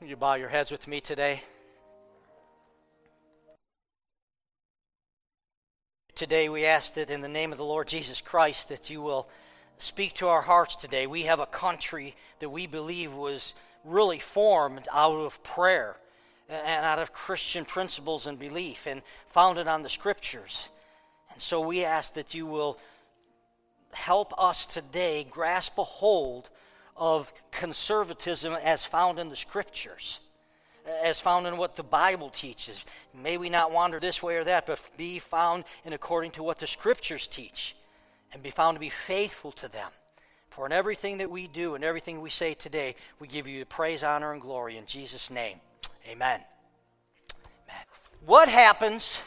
You bow your heads with me today? Today, we ask that in the name of the Lord Jesus Christ that you will speak to our hearts today. We have a country that we believe was really formed out of prayer and out of Christian principles and belief and founded on the scriptures. And so we ask that you will help us today grasp a hold of conservatism as found in the scriptures, as found in what the Bible teaches. May we not wander this way or that, but be found in according to what the scriptures teach and be found to be faithful to them. For in everything that we do and everything we say today, we give you praise, honor, and glory in Jesus' name. Amen. Amen. What happens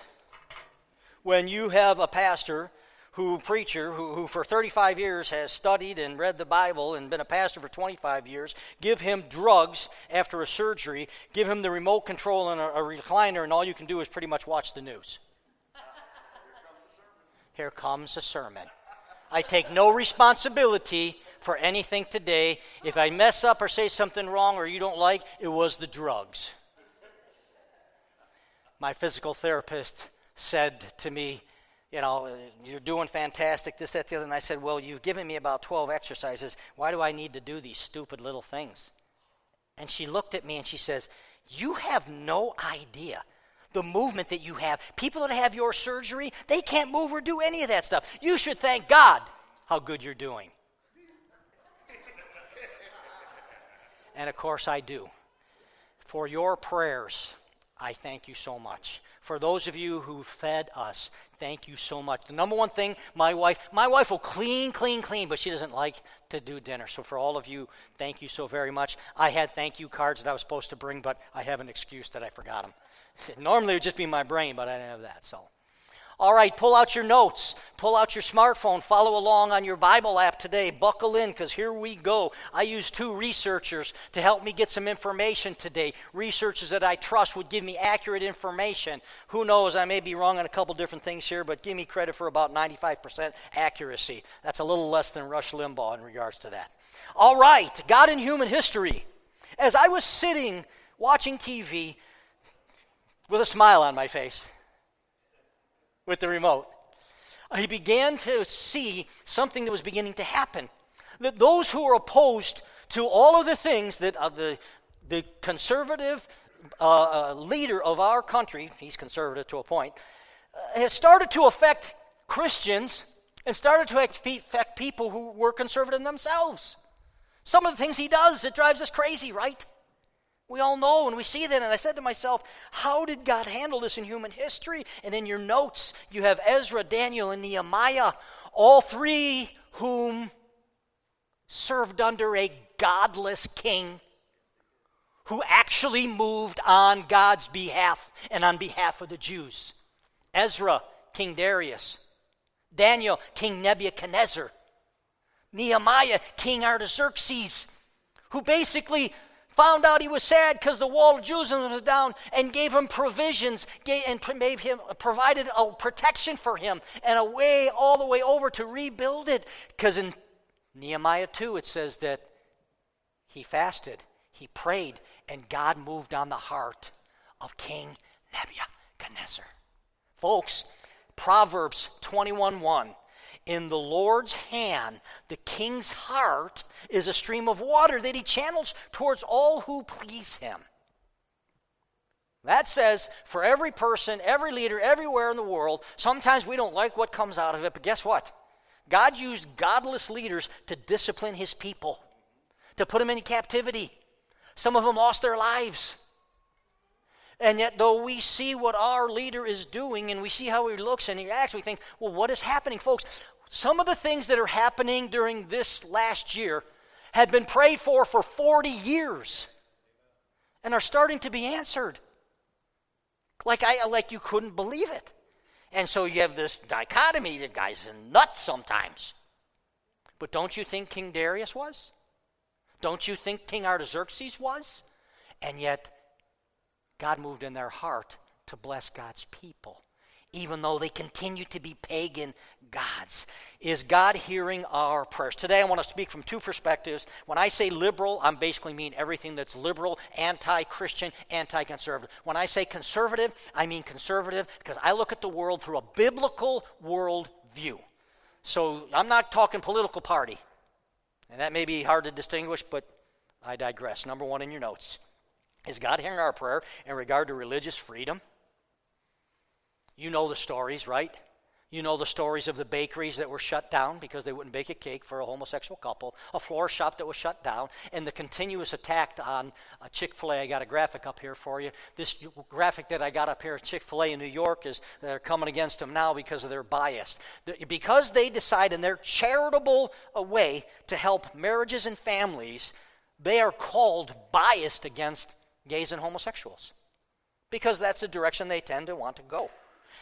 when you have a pastor who preacher who, who for 35 years has studied and read the bible and been a pastor for 25 years give him drugs after a surgery give him the remote control and a, a recliner and all you can do is pretty much watch the news. Here comes a sermon. I take no responsibility for anything today. If i mess up or say something wrong or you don't like it was the drugs. My physical therapist said to me you know, uh, you're doing fantastic, this, that, the other. And I said, well, you've given me about 12 exercises. Why do I need to do these stupid little things? And she looked at me and she says, you have no idea the movement that you have. People that have your surgery, they can't move or do any of that stuff. You should thank God how good you're doing. and of course, I do. For your prayers, I thank you so much. For those of you who fed us, thank you so much. The number one thing, my wife, my wife will clean, clean, clean, but she doesn't like to do dinner. So for all of you, thank you so very much. I had thank you cards that I was supposed to bring, but I have an excuse that I forgot them. Normally it would just be my brain, but I didn't have that. So all right, pull out your notes, pull out your smartphone, follow along on your Bible app today. Buckle in because here we go. I use two researchers to help me get some information today. Researchers that I trust would give me accurate information. Who knows, I may be wrong on a couple different things here, but give me credit for about 95% accuracy. That's a little less than Rush Limbaugh in regards to that. All right, God in human history. As I was sitting watching TV with a smile on my face, with the remote. He began to see something that was beginning to happen. That those who were opposed to all of the things that uh, the, the conservative uh, uh, leader of our country, he's conservative to a point, uh, has started to affect Christians and started to affect people who were conservative themselves. Some of the things he does, it drives us crazy, right? We all know and we see that. And I said to myself, how did God handle this in human history? And in your notes, you have Ezra, Daniel, and Nehemiah, all three whom served under a godless king who actually moved on God's behalf and on behalf of the Jews. Ezra, King Darius. Daniel, King Nebuchadnezzar. Nehemiah, King Artaxerxes, who basically found out he was sad because the wall of Jerusalem was down and gave him provisions gave, and made him, provided a protection for him and a way all the way over to rebuild it. Because in Nehemiah 2, it says that he fasted, he prayed, and God moved on the heart of King Nebuchadnezzar. Folks, Proverbs 21 1 in the Lord's hand, the king's heart is a stream of water that he channels towards all who please him. That says for every person, every leader, everywhere in the world, sometimes we don't like what comes out of it, but guess what? God used godless leaders to discipline his people, to put them in captivity. Some of them lost their lives. And yet, though we see what our leader is doing and we see how he looks and he acts, we think, well, what is happening, folks? Some of the things that are happening during this last year had been prayed for for 40 years and are starting to be answered. Like, I, like you couldn't believe it. And so you have this dichotomy that guy's nuts sometimes. But don't you think King Darius was? Don't you think King Artaxerxes was? And yet, God moved in their heart to bless God's people, even though they continue to be pagan gods. Is God hearing our prayers? Today, I want to speak from two perspectives. When I say liberal, I'm basically mean everything that's liberal, anti Christian, anti conservative. When I say conservative, I mean conservative because I look at the world through a biblical world view. So I'm not talking political party. And that may be hard to distinguish, but I digress. Number one in your notes Is God hearing our prayer in regard to religious freedom? You know the stories, right? You know the stories of the bakeries that were shut down because they wouldn't bake a cake for a homosexual couple, a floor shop that was shut down, and the continuous attack on Chick fil A. I got a graphic up here for you. This graphic that I got up here, Chick fil A in New York, is they're coming against them now because of their bias. because they decide in their charitable way to help marriages and families, they are called biased against gays and homosexuals because that's the direction they tend to want to go.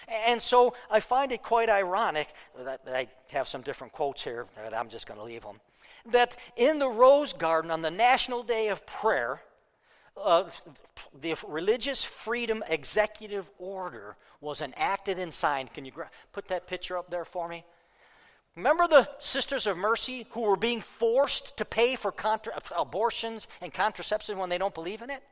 And so I find it quite ironic that I have some different quotes here, that I'm just going to leave them. That in the Rose Garden on the National Day of Prayer, uh, the Religious Freedom Executive Order was enacted and signed. Can you gra- put that picture up there for me? Remember the Sisters of Mercy who were being forced to pay for contra- abortions and contraception when they don't believe in it?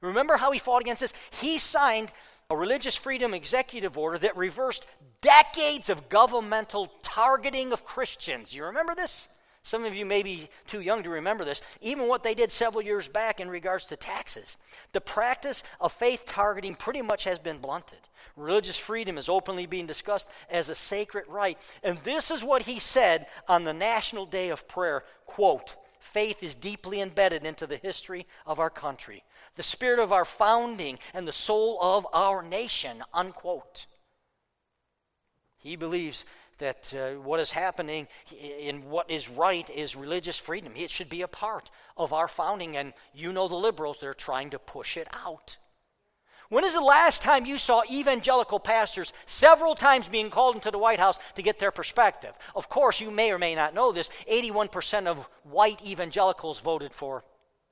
Remember how he fought against this? He signed a religious freedom executive order that reversed decades of governmental targeting of Christians. You remember this? Some of you may be too young to remember this. Even what they did several years back in regards to taxes. The practice of faith targeting pretty much has been blunted. Religious freedom is openly being discussed as a sacred right. And this is what he said on the National Day of Prayer quote, faith is deeply embedded into the history of our country, the spirit of our founding, and the soul of our nation, unquote. He believes that uh, what is happening in what is right is religious freedom. It should be a part of our founding, and you know the liberals, they're trying to push it out. When is the last time you saw evangelical pastors several times being called into the White House to get their perspective? Of course, you may or may not know this 81% of white evangelicals voted for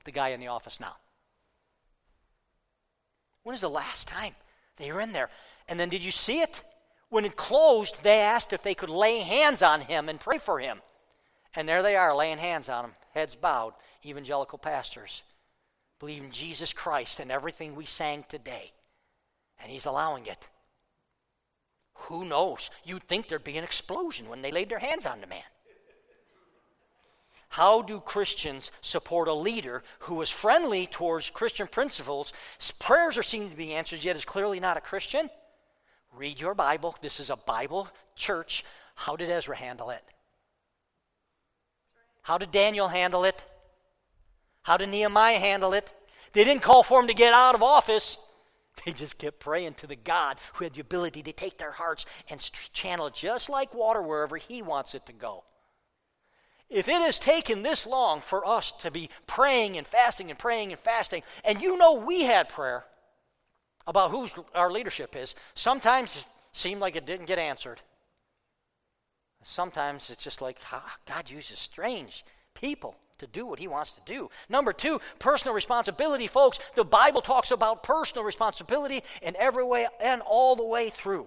the guy in the office now. When is the last time they were in there? And then did you see it? When it closed, they asked if they could lay hands on him and pray for him. And there they are, laying hands on him, heads bowed, evangelical pastors believe in Jesus Christ and everything we sang today. And He's allowing it. Who knows? You'd think there'd be an explosion when they laid their hands on the man. How do Christians support a leader who is friendly towards Christian principles? Prayers are seen to be answered, yet is clearly not a Christian. Read your Bible. This is a Bible church. How did Ezra handle it? How did Daniel handle it? How did Nehemiah handle it? They didn't call for him to get out of office. They just kept praying to the God who had the ability to take their hearts and channel just like water wherever He wants it to go. If it has taken this long for us to be praying and fasting and praying and fasting, and you know we had prayer about who our leadership is, sometimes it seemed like it didn't get answered. Sometimes it's just like God uses strange people to do what he wants to do. Number two, personal responsibility, folks. The Bible talks about personal responsibility in every way and all the way through.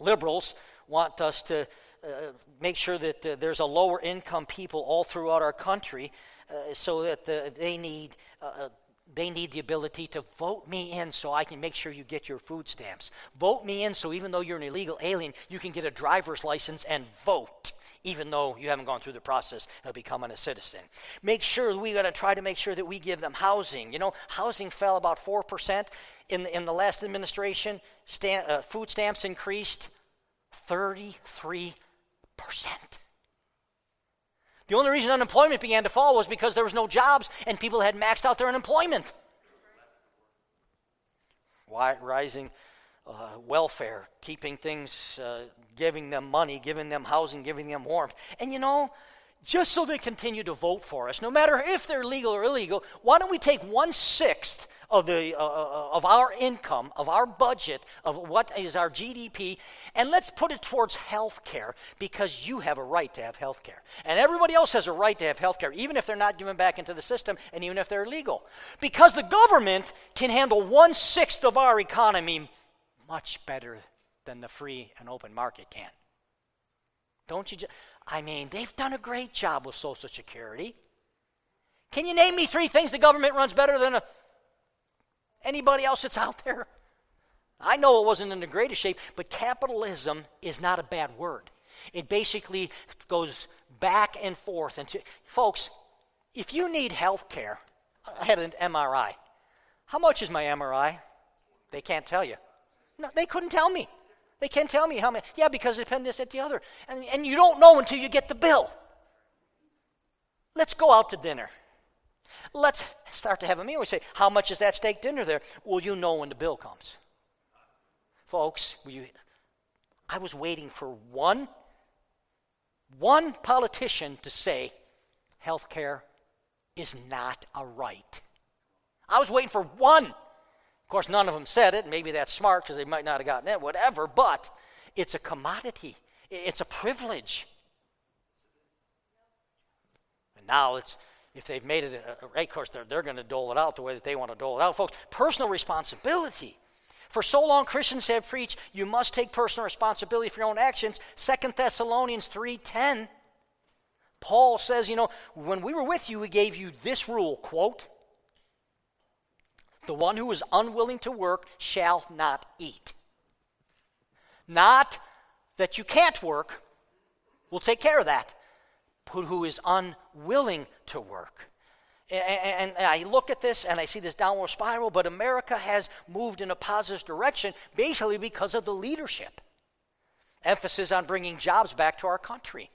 Liberals want us to uh, make sure that uh, there's a lower income people all throughout our country uh, so that the, they need uh, uh, they need the ability to vote me in so I can make sure you get your food stamps. Vote me in so even though you're an illegal alien, you can get a driver's license and vote even though you haven't gone through the process of becoming a citizen. Make sure we got to try to make sure that we give them housing. You know, housing fell about 4% in the, in the last administration. Stamp, uh, food stamps increased 33%. The only reason unemployment began to fall was because there was no jobs and people had maxed out their unemployment. Why rising uh, welfare, keeping things, uh, giving them money, giving them housing, giving them warmth. And you know, just so they continue to vote for us, no matter if they're legal or illegal, why don't we take one sixth of, the, uh, uh of our income, of our budget, of what is our GDP, and let's put it towards health care because you have a right to have health care. And everybody else has a right to have health care, even if they're not given back into the system and even if they're illegal. Because the government can handle one sixth of our economy much better than the free and open market can. Don't you? Ju- I mean, they've done a great job with Social Security. Can you name me three things the government runs better than a, anybody else that's out there? I know it wasn't in the greatest shape, but capitalism is not a bad word. It basically goes back and forth. And folks, if you need health care, I had an MRI. How much is my MRI? They can't tell you. No, they couldn't tell me. They can't tell me how many. Yeah, because it depends this at the other. And, and you don't know until you get the bill. Let's go out to dinner. Let's start to have a meal. We say, How much is that steak dinner there? Well, you know when the bill comes. Folks, you, I was waiting for one, one politician to say health care is not a right. I was waiting for one. Course, none of them said it. Maybe that's smart because they might not have gotten it, whatever, but it's a commodity, it's a privilege. And now it's if they've made it a, right course, they're, they're going to dole it out the way that they want to dole it out. Folks, personal responsibility. For so long, Christians have preached you must take personal responsibility for your own actions. Second Thessalonians 3.10, Paul says, you know, when we were with you, we gave you this rule, quote, the one who is unwilling to work shall not eat. Not that you can't work, we'll take care of that but who is unwilling to work. And, I look at this and I see this downward spiral, but America has moved in a positive direction basically because of the leadership. Emphasis on bringing jobs back to our country.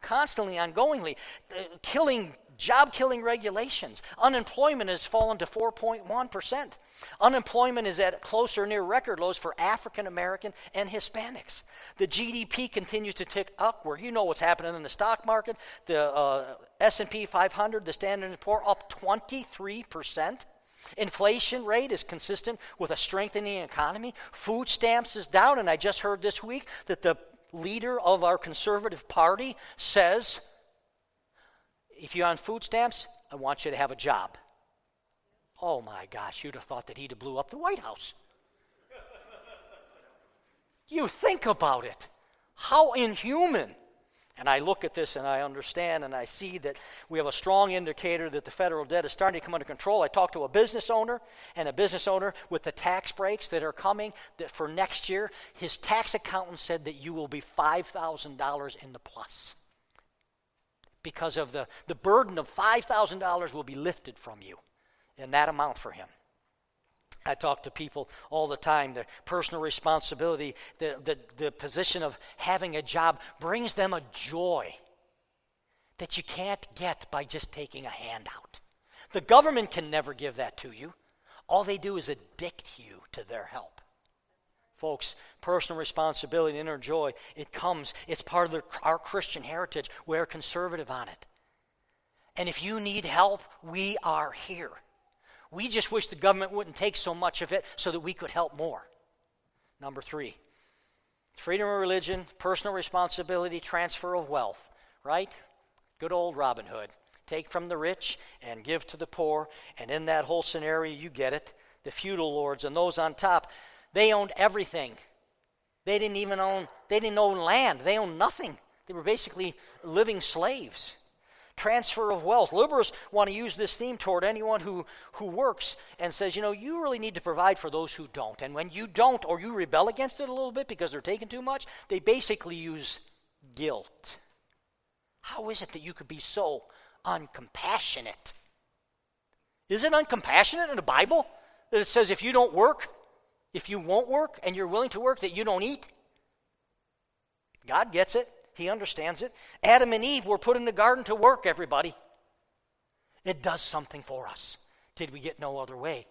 Constantly, ongoingly, uh, killing job killing regulations. Unemployment has fallen to 4.1%. Unemployment is at closer near record lows for African American and Hispanics. The GDP continues to tick upward. You know what's happening in the stock market. The uh, S&P 500, the Standard & Poor up 23%. Inflation rate is consistent with a strengthening economy. Food stamps is down, and I just heard this week that the leader of our conservative party says if you're on food stamps, I want you to have a job. Oh my gosh, you'd have thought that he'd have blew up the White House. you think about it. How inhuman. And I look at this and I understand and I see that we have a strong indicator that the federal debt is starting to come under control. I talked to a business owner and a business owner with the tax breaks that are coming that for next year. His tax accountant said that you will be $5,000 in the plus because of the, the burden of $5,000 will be lifted from you in that amount for him. I talk to people all the time. The personal responsibility, the, the, the position of having a job brings them a joy that you can't get by just taking a handout. The government can never give that to you. All they do is addict you to their help. Folks, personal responsibility and inner joy, it comes, it's part of the, our Christian heritage. We're conservative on it. And if you need help, we are here. We just wish the government wouldn't take so much of it so that we could help more. Number three, freedom of religion, personal responsibility, transfer of wealth, right? Good old Robin Hood. Take from the rich and give to the poor. And in that whole scenario, you get it. The feudal lords and those on top, they owned everything. They didn't even own, they didn't own land. They owned nothing. They were basically living slaves. Transfer of wealth. Liberals want to use this theme toward anyone who, who works and says, you know, you really need to provide for those who don't. And when you don't, or you rebel against it a little bit because they're taking too much, they basically use guilt. How is it that you could be so uncompassionate? Is it uncompassionate in the Bible that it says if you don't work, if you won't work and you're willing to work, that you don't eat. God gets it, He understands it. Adam and Eve were put in the garden to work, everybody. It does something for us. Did we get no other way?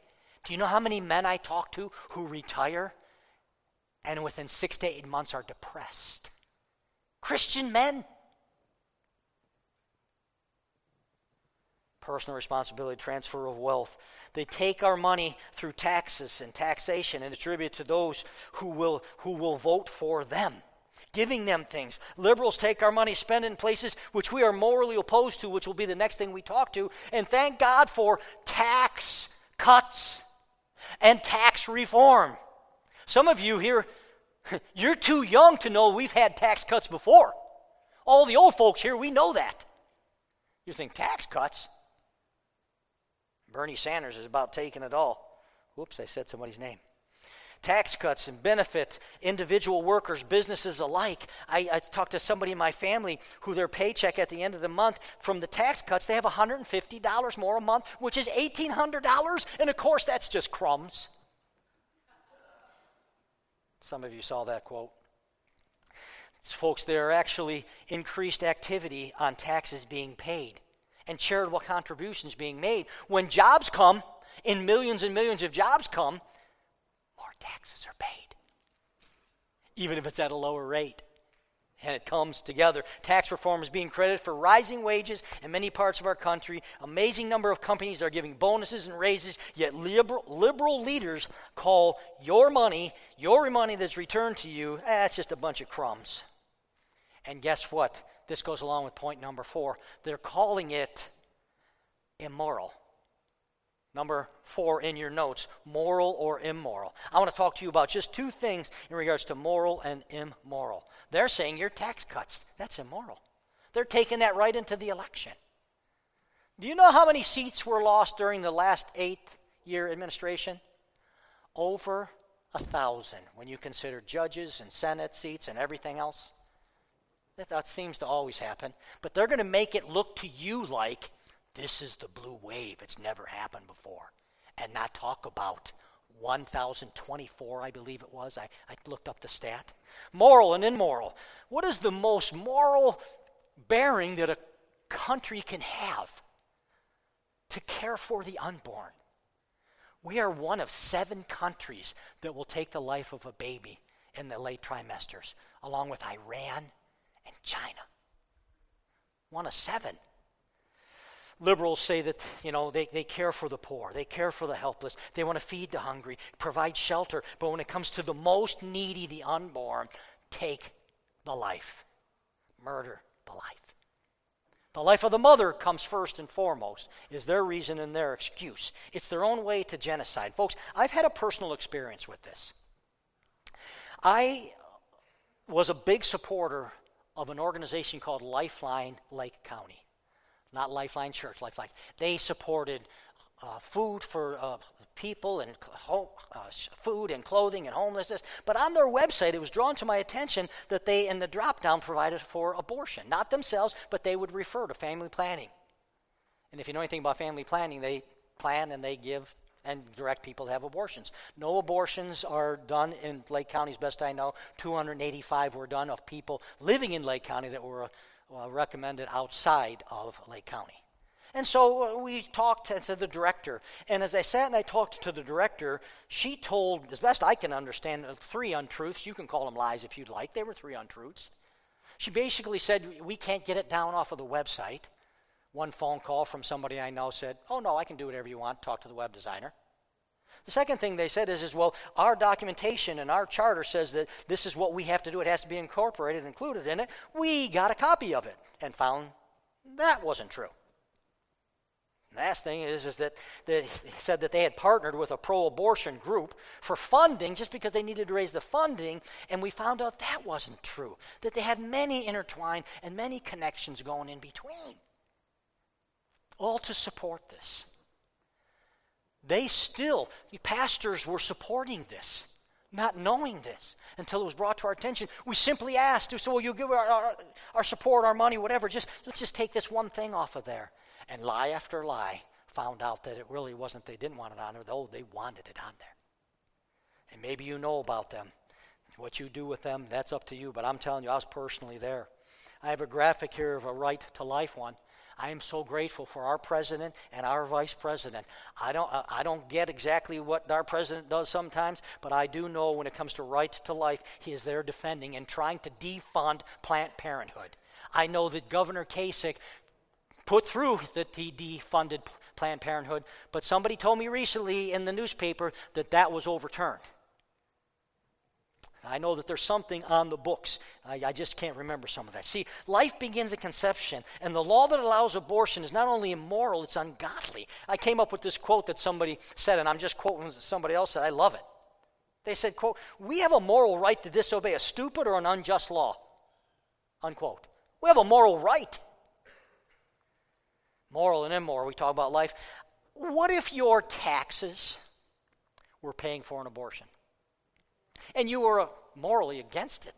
Do you know how many men I talk to who retire and within six to eight months are depressed? Christian men. Personal responsibility, transfer of wealth. They take our money through taxes and taxation and distribute to those who will, who will vote for them, giving them things. Liberals take our money, spend it in places which we are morally opposed to, which will be the next thing we talk to. And thank God for tax cuts and tax reform. Some of you here, you're too young to know we've had tax cuts before. All the old folks here, we know that. You think tax cuts? Bernie Sanders is about taking it all. Whoops, I said somebody's name. Tax cuts and benefit individual workers, businesses alike. I, I talked to somebody in my family who their paycheck at the end of the month from the tax cuts, they have $150 more a month, which is $1,800. And of course, that's just crumbs. Some of you saw that quote. Folks, there are actually increased activity on taxes being paid and charitable contributions being made. When jobs come, and millions and millions of jobs come, more taxes are paid, even if it's at a lower rate. And it comes together. Tax reform is being credited for rising wages in many parts of our country. Amazing number of companies are giving bonuses and raises, yet liberal, liberal leaders call your money, your money that's returned to you, eh, it's just a bunch of crumbs. And guess what? This goes along with point number four. They're calling it immoral. Number four in your notes moral or immoral. I want to talk to you about just two things in regards to moral and immoral. They're saying your tax cuts, that's immoral. They're taking that right into the election. Do you know how many seats were lost during the last eight year administration? Over a thousand when you consider judges and Senate seats and everything else. That, that seems to always happen. But they're going to make it look to you like this is the blue wave. It's never happened before. And not talk about 1,024, I believe it was. I, I looked up the stat. Moral and immoral. What is the most moral bearing that a country can have? To care for the unborn. We are one of seven countries that will take the life of a baby in the late trimesters, along with Iran and China. One of seven. Liberals say that, you know, they, they care for the poor, they care for the helpless, they want to feed the hungry, provide shelter. But when it comes to the most needy, the unborn, take the life, murder the life. The life of the mother comes first and foremost, is their reason and their excuse. It's their own way to genocide. Folks, I've had a personal experience with this. I was a big supporter of an organization called Lifeline Lake County. Not Lifeline Church, Lifeline. They supported uh, food for uh, people and uh, food and clothing and homelessness. But on their website, it was drawn to my attention that they, in the drop down, provided for abortion. Not themselves, but they would refer to family planning. And if you know anything about family planning, they plan and they give and direct people to have abortions. No abortions are done in Lake County, as best I know. 285 were done of people living in Lake County that were uh, recommended outside of Lake County. And so uh, we talked to, the director. And as I sat and I talked to the director, she told, as best I can understand, uh, three untruths. You can call them lies if you'd like. They were three untruths. She basically said, We can't get it down off of the website. One phone call from somebody I know said, Oh, no, I can do whatever you want. Talk to the web designer. The second thing they said is, is, well, our documentation and our charter says that this is what we have to do. It has to be incorporated, included in it. We got a copy of it and found that wasn't true. The last thing is, is that they said that they had partnered with a pro-abortion group for funding just because they needed to raise the funding, and we found out that wasn't true. That they had many intertwined and many connections going in between all to support this. They still, pastors were supporting this, not knowing this until it was brought to our attention. We simply asked, so will you give our, our, our support, our money, whatever, just let's just take this one thing off of there. And lie after lie found out that it really wasn't they didn't want it on there, though they wanted it on there. And maybe you know about them. What you do with them, that's up to you. But I'm telling you, I was personally there. I have a graphic here of a right to life one. I am so grateful for our president and our vice president. I don't, I don't get exactly what our president does sometimes, but I do know when it comes to right to life, he is there defending and trying to defund Planned Parenthood. I know that Governor Kasich put through that he defunded Planned Parenthood, but somebody told me recently in the newspaper that that was overturned. I know that there's something on the books. I, I, just can't remember some of that. See, life begins at conception, and the law that allows abortion is not only immoral, it's ungodly. I came up with this quote that somebody said, and I'm just quoting somebody else that I love it. They said, quote, we have a moral right to disobey a stupid or an unjust law, unquote. We have a moral right. Moral and immoral, we talk about life. What if your taxes were paying for an abortion? And you were morally against it,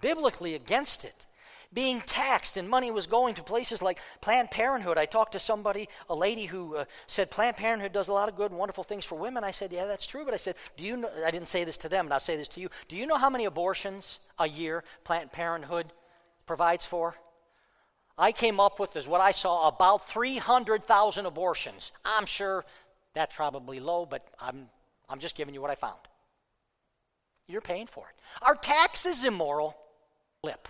biblically against it being taxed, and money was going to places like Planned Parenthood. I talked to somebody, a lady who uh, said Planned Parenthood does a lot of good and wonderful things for women. I said, Yeah, that's true. But I said, Do you know? I didn't say this to them, and I'll say this to you. Do you know how many abortions a year Planned Parenthood provides for? I came up with is what I saw about 300,000 abortions. I'm sure that's probably low, but I'm, I'm just giving you what I found. You're paying for it. Our tax is immoral. Lip.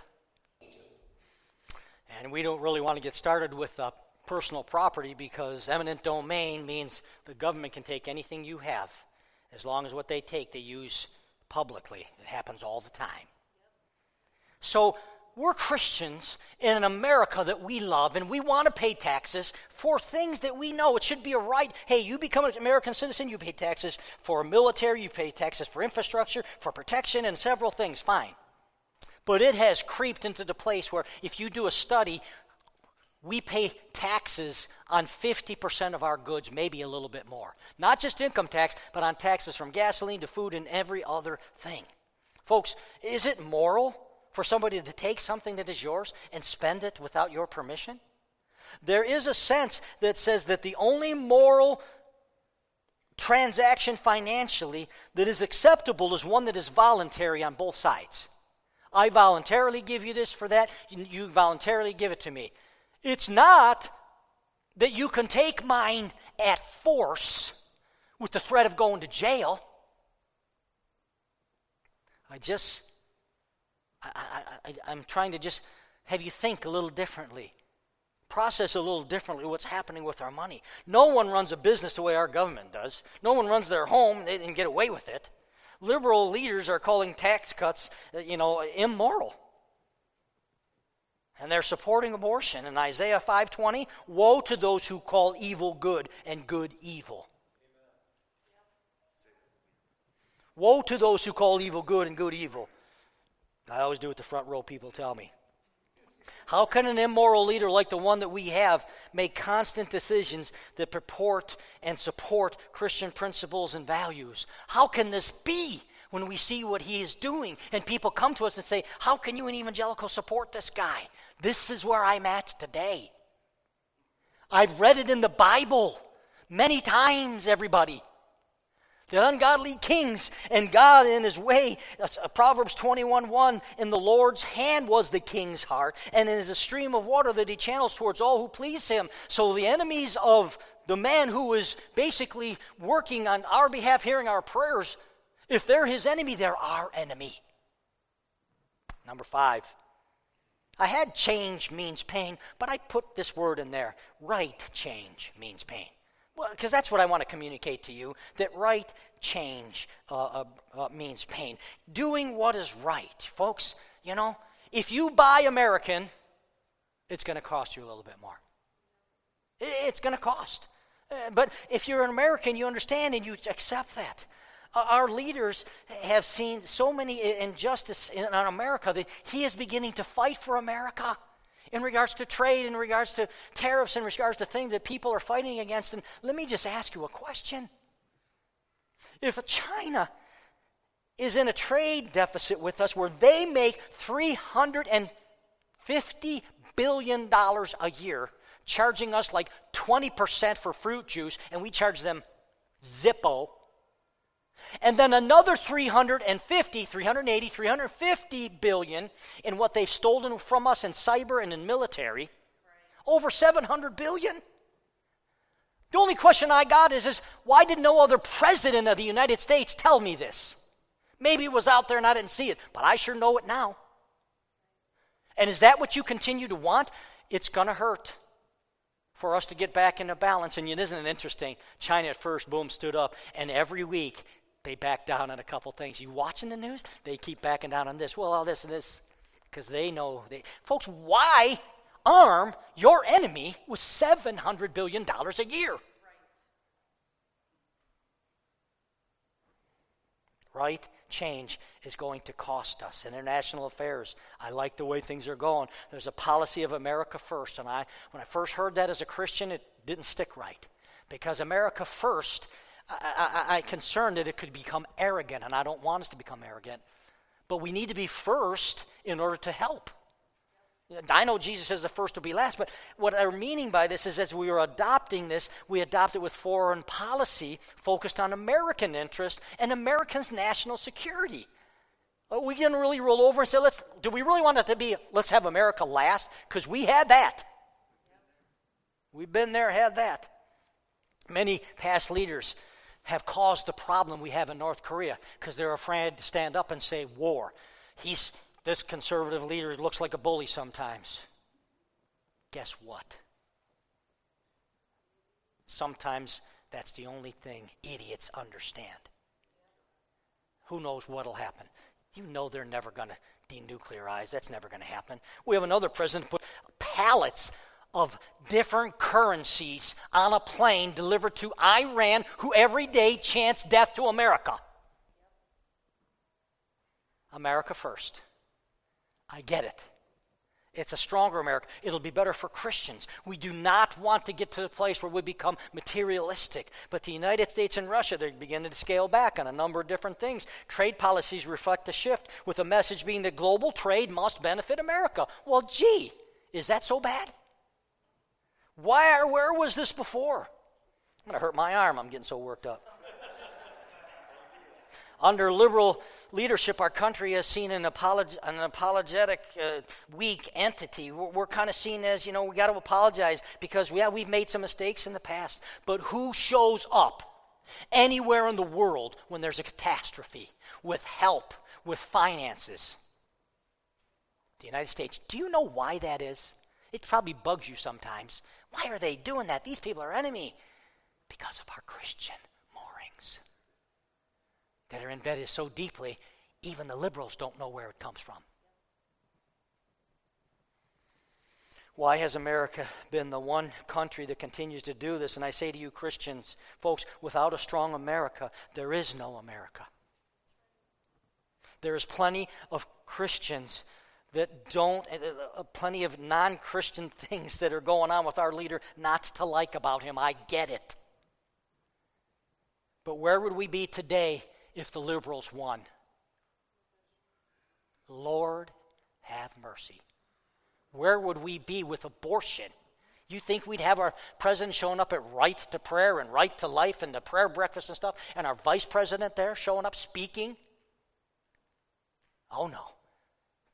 And we don't really want to get started with uh, personal property because eminent domain means the government can take anything you have as long as what they take they use publicly. It happens all the time. So we're Christians in an America that we love and we want to pay taxes for things that we know it should be a right. Hey, you become an American citizen, you pay taxes for military, you pay taxes for infrastructure, for protection, and several things. Fine. But it has creeped into the place where if you do a study, we pay taxes on 50% of our goods, maybe a little bit more. Not just income tax, but on taxes from gasoline to food and every other thing. Folks, is it moral for somebody to take something that is yours and spend it without your permission? There is a sense that says that the only moral transaction financially that is acceptable is one that is voluntary on both sides. I voluntarily give you this for that, you voluntarily give it to me. It's not that you can take mine at force with the threat of going to jail. I just, I, I, am trying to just have you think a little differently, process a little differently what's happening with our money. No one runs a business the way our government does. No one runs their home and get away with it liberal leaders are calling tax cuts, uh, you know, immoral. And they're supporting abortion. In Isaiah 5:20, woe to those who call evil good and good evil. Woe to those who call evil good and good evil. I always do what the front row people tell me. How can an immoral leader like the one that we have make constant decisions that purport and support Christian principles and values? How can this be when we see what he is doing and people come to us and say, How can you, an evangelical, support this guy? This is where I'm at today. I've read it in the Bible many times, everybody the ungodly kings and God in his way. Proverbs 21 1 In the Lord's hand was the king's heart, and it is a stream of water that he channels towards all who please him. So the enemies of the man who is basically working on our behalf, hearing our prayers, if they're his enemy, they're our enemy. Number five. I had change means pain, but I put this word in there. Right change means pain. Because that's what I want to communicate to you that right change uh, uh, uh, means pain. Doing what is right. Folks, you know, if you buy American, it's going to cost you a little bit more. It's going to cost. Uh, but if you're an American, you understand and you accept that. Uh, our leaders have seen so many injustice in, in America that he is beginning to fight for America in regards to trade, in regards to tariffs, in regards to things that people are fighting against. And let me just ask you a question. If China is in a trade deficit with us where they make $350 billion a year, charging us like 20% for fruit juice, and we charge them Zippo and then another 350, 380, 350 billion in what they've stolen from us in cyber and in military. Over 700 billion. The only question I got is, is why did no other president of the United States tell me this? Maybe it was out there and I didn't see it, but I sure know it now. And is that what you continue to want? It's going to hurt for us to get back into balance. And isn't it interesting? China at first, boom, stood up, and every week they back down on a couple things. You watching the news? They keep backing down on this. Well, all this and this, because they know they. Folks, why arm your enemy with seven hundred billion dollars a year? right? Change is going to cost us. International affairs, I like the way things are going. There's a policy of America first. And I, when I first heard that as a Christian, it didn't stick right. Because America first, I, I, I concerned that it could become arrogant, and I don't want us to become arrogant. But we need to be first in order to help. I know Jesus says the first will be last, but what I'm meaning by this is as we are adopting this, we adopt it with foreign policy focused on American interest and Americans' national security. Are we to really roll over and say, let's, do we really want it to be, let's have America last? Because we had that. We've been there, had that. Many past leaders have caused the problem we have in North Korea because they're afraid to stand up and say war. He's this conservative leader looks like a bully sometimes. Guess what? Sometimes that's the only thing idiots understand. Who knows what'll happen? You know they're never going to denuclearize. That's never going to happen. We have another president put pallets of different currencies on a plane delivered to Iran, who every day chants death to America. America first. I get it. It's a stronger America. It'll be better for Christians. We do not want to get to the place where we become materialistic. But the United States and Russia, they're beginning to scale back on a number of different things. Trade policies reflect a shift, with the message being that global trade must benefit America. Well, gee, is that so bad? Why, where was this before? I'm going to hurt my arm. I'm getting so worked up. Under liberal leadership, our country has seen an, apolog- an apologetic, uh, weak entity. We're, we're kind of seen as, you know, we got to apologize because, yeah, we've made some mistakes in the past. But who shows up anywhere in the world when there's a catastrophe with help, with finances? The United States. Do you know why that is? It probably bugs you sometimes. Why are they doing that? These people are enemy. Because of our Christian moorings that are embedded so deeply, even the liberals don't know where it comes from. Why has America been the one country that continues to do this? And I say to you, Christians, folks, without a strong America, there is no America. There is plenty of Christians that don't, uh, uh, plenty of non Christian things that are going on with our leader not to like about him. I get it. But where would we be today if the liberals won. Lord, have mercy. Where would we be with abortion? You think we'd have our president showing up at right to prayer and right to life and the prayer breakfast and stuff, and our vice president there showing up speaking? Oh no.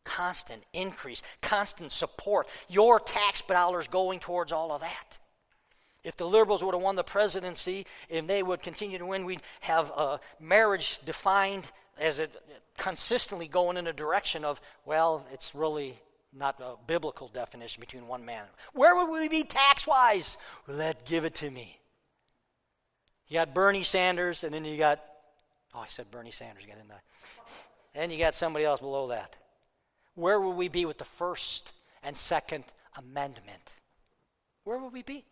Constant increase, constant support, your tax dollars going towards all of that. If the liberals would have won the presidency and they would continue to win, we'd have a marriage defined as it consistently going in a direction of, well, it's really not a biblical definition between one man. Where would we be tax wise? Let give it to me. You got Bernie Sanders, and then you got, oh, I said Bernie Sanders again, didn't I? And you got somebody else below that. Where would we be with the First and Second Amendment? Where would we be?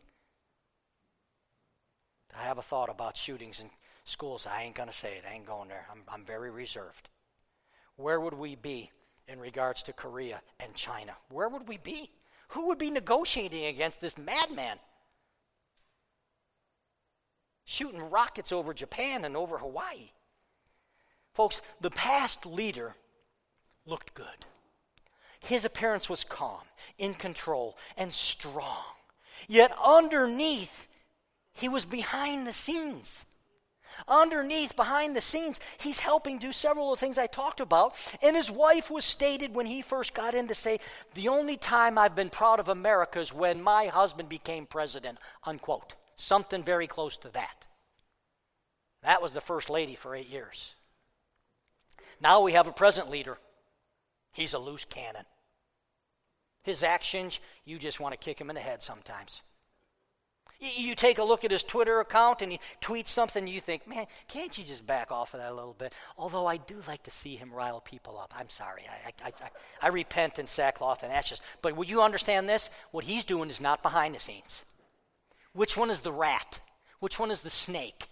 I have a thought about shootings in schools. I ain't going to say it. I ain't going there. I'm, I'm very reserved. Where would we be in regards to Korea and China? Where would we be? Who would be negotiating against this madman? Shooting rockets over Japan and over Hawaii. Folks, the past leader looked good. His appearance was calm, in control, and strong. Yet underneath, he was behind the scenes. Underneath, behind the scenes, he's helping do several of the things I talked about. And his wife was stated when he first got in to say, The only time I've been proud of America is when my husband became president, unquote. Something very close to that. That was the first lady for eight years. Now we have a present leader. He's a loose cannon. His actions, you just want to kick him in the head sometimes. You take a look at his Twitter account and he tweets something, you think, man, can't you just back off of that a little bit? Although I do like to see him rile people up. I'm sorry. I, I, I, I repent in sackcloth and ashes. But would you understand this? What he's doing is not behind the scenes. Which one is the rat? Which one is the snake?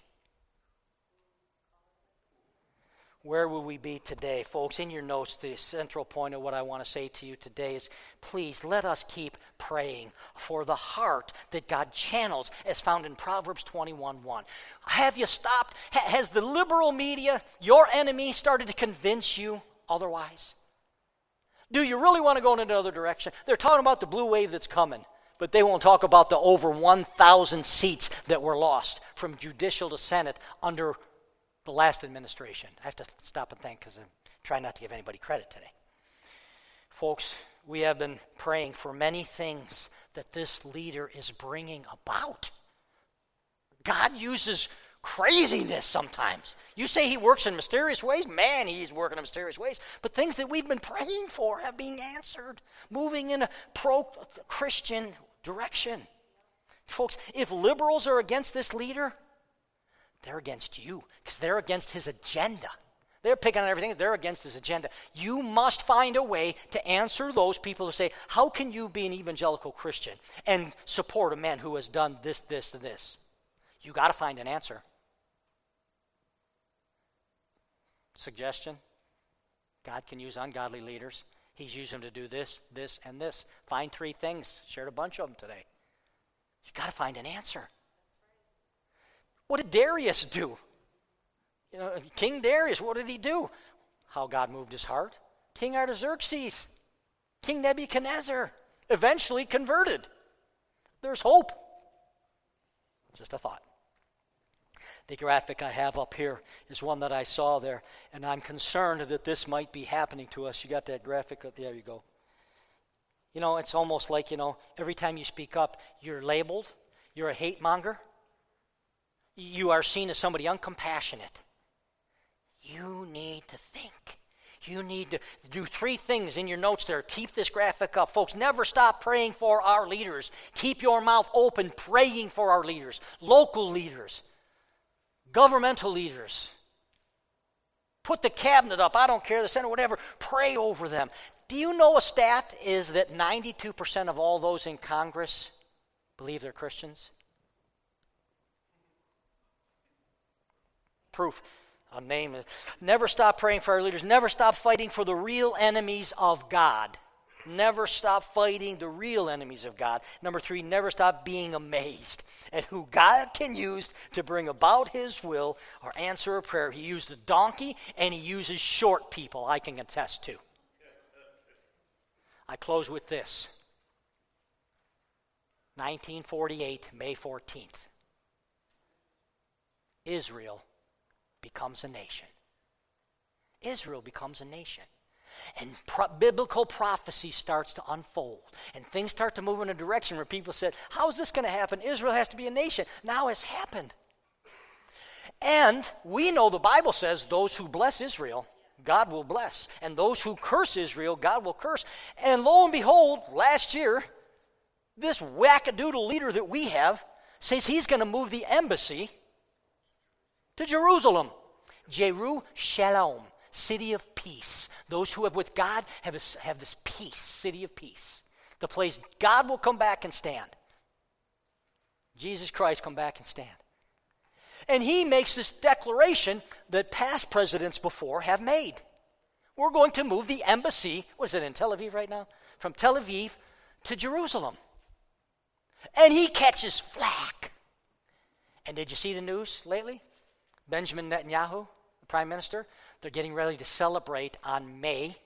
Where will we be today? Folks, in your notes, the central point of what I want to say to you today is please let us keep praying for the heart that God channels, as found in Proverbs 21 1. Have you stopped? Has the liberal media, your enemy, started to convince you otherwise? Do you really want to go in another direction? They're talking about the blue wave that's coming, but they won't talk about the over 1,000 seats that were lost from judicial to Senate under the last administration. I have to stop and think because I'm trying not to give anybody credit today. Folks, we have been praying for many things that this leader is bringing about. God uses craziness sometimes. You say he works in mysterious ways? Man, he's working in mysterious ways. But things that we've been praying for have been answered, moving in a pro Christian direction. Folks, if liberals are against this leader, they're against you because they're against his agenda. They're picking on everything. They're against his agenda. You must find a way to answer those people who say, How can you be an evangelical Christian and support a man who has done this, this, and this? You got to find an answer. Suggestion God can use ungodly leaders. He's used them to do this, this, and this. Find three things. Shared a bunch of them today. You got to find an answer. What did Darius do? You know, King Darius, what did he do? How God moved his heart. King Artaxerxes, King Nebuchadnezzar, eventually converted. There's hope. Just a thought. The graphic I have up here is one that I saw there, and I'm concerned that this might be happening to us. You got that graphic? There you go. You know, it's almost like, you know, every time you speak up, you're labeled, you're a hate monger you are seen as somebody uncompassionate. You need to think. You need to do three things in your notes there. Keep this graphic up. Folks, never stop praying for our leaders. Keep your mouth open praying for our leaders, local leaders, governmental leaders. Put the cabinet up. I don't care, the Senate, whatever. Pray over them. Do you know a stat is that 92% of all those in Congress believe they're Christians? Proof. A name never stop praying for our leaders. Never stop fighting for the real enemies of God. Never stop fighting the real enemies of God. Number three, never stop being amazed at who God can use to bring about His will or answer a prayer. He used a donkey and He uses short people, I can attest to. I close with this 1948, May 14th. Israel becomes a nation. Israel becomes a nation. And pro- biblical prophecy starts to unfold. And things start to move in a direction where people said, How is this going to happen? Israel has to be a nation. Now it's happened. And we know the Bible says those who bless Israel, God will bless. And those who curse Israel, God will curse. And lo and behold, last year, this wackadoodle leader that we have says he's going to move the embassy to Jerusalem. Jeru Shalom, city of peace. Those who have with God have, a, have this peace, city of peace. The place God will come back and stand. Jesus Christ come back and stand. And he makes this declaration that past presidents before have made. We're going to move the embassy, what is it, in Tel Aviv right now? From Tel Aviv to Jerusalem. And he catches flack. And did you see the news lately? Benjamin Netanyahu, the prime minister, they're getting ready to celebrate on May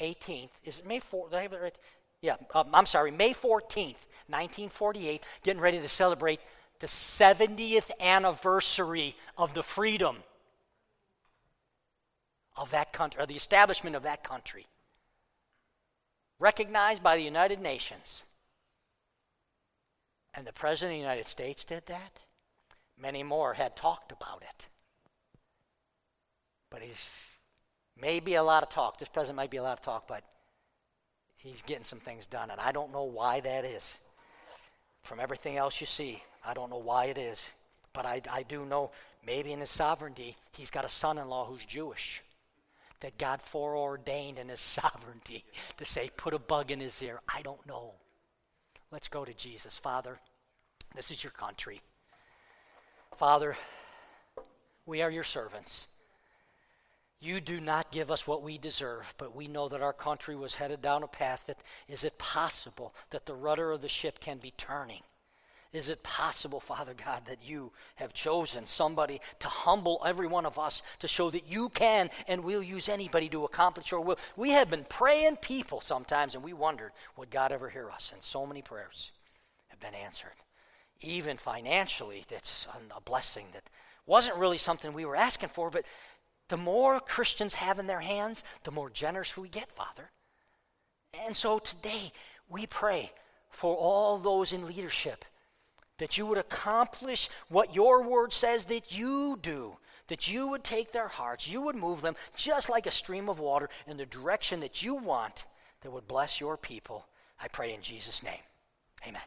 18th. Is it May 4th? Did I have it right? Yeah, um, I'm sorry, May 14th, 1948, getting ready to celebrate the 70th anniversary of the freedom of that country, or the establishment of that country. Recognized by the United Nations. And the President of the United States did that? Many more had talked about it. But he's maybe a lot of talk. This president might be a lot of talk, but he's getting some things done. And I don't know why that is. From everything else you see, I don't know why it is. But I, I do know maybe in his sovereignty, he's got a son in law who's Jewish. That God foreordained in his sovereignty to say, put a bug in his ear. I don't know. Let's go to Jesus. Father, this is your country. Father, we are your servants. You do not give us what we deserve, but we know that our country was headed down a path that is it possible that the rudder of the ship can be turning? Is it possible, Father God, that you have chosen somebody to humble every one of us to show that you can and will use anybody to accomplish your will? We have been praying people sometimes and we wondered, would God ever hear us? And so many prayers have been answered. Even financially, that's a blessing that wasn't really something we were asking for, but the more Christians have in their hands, the more generous we get, Father. And so today, we pray for all those in leadership that you would accomplish what your word says that you do, that you would take their hearts, you would move them just like a stream of water in the direction that you want that would bless your people. I pray in Jesus' name. Amen.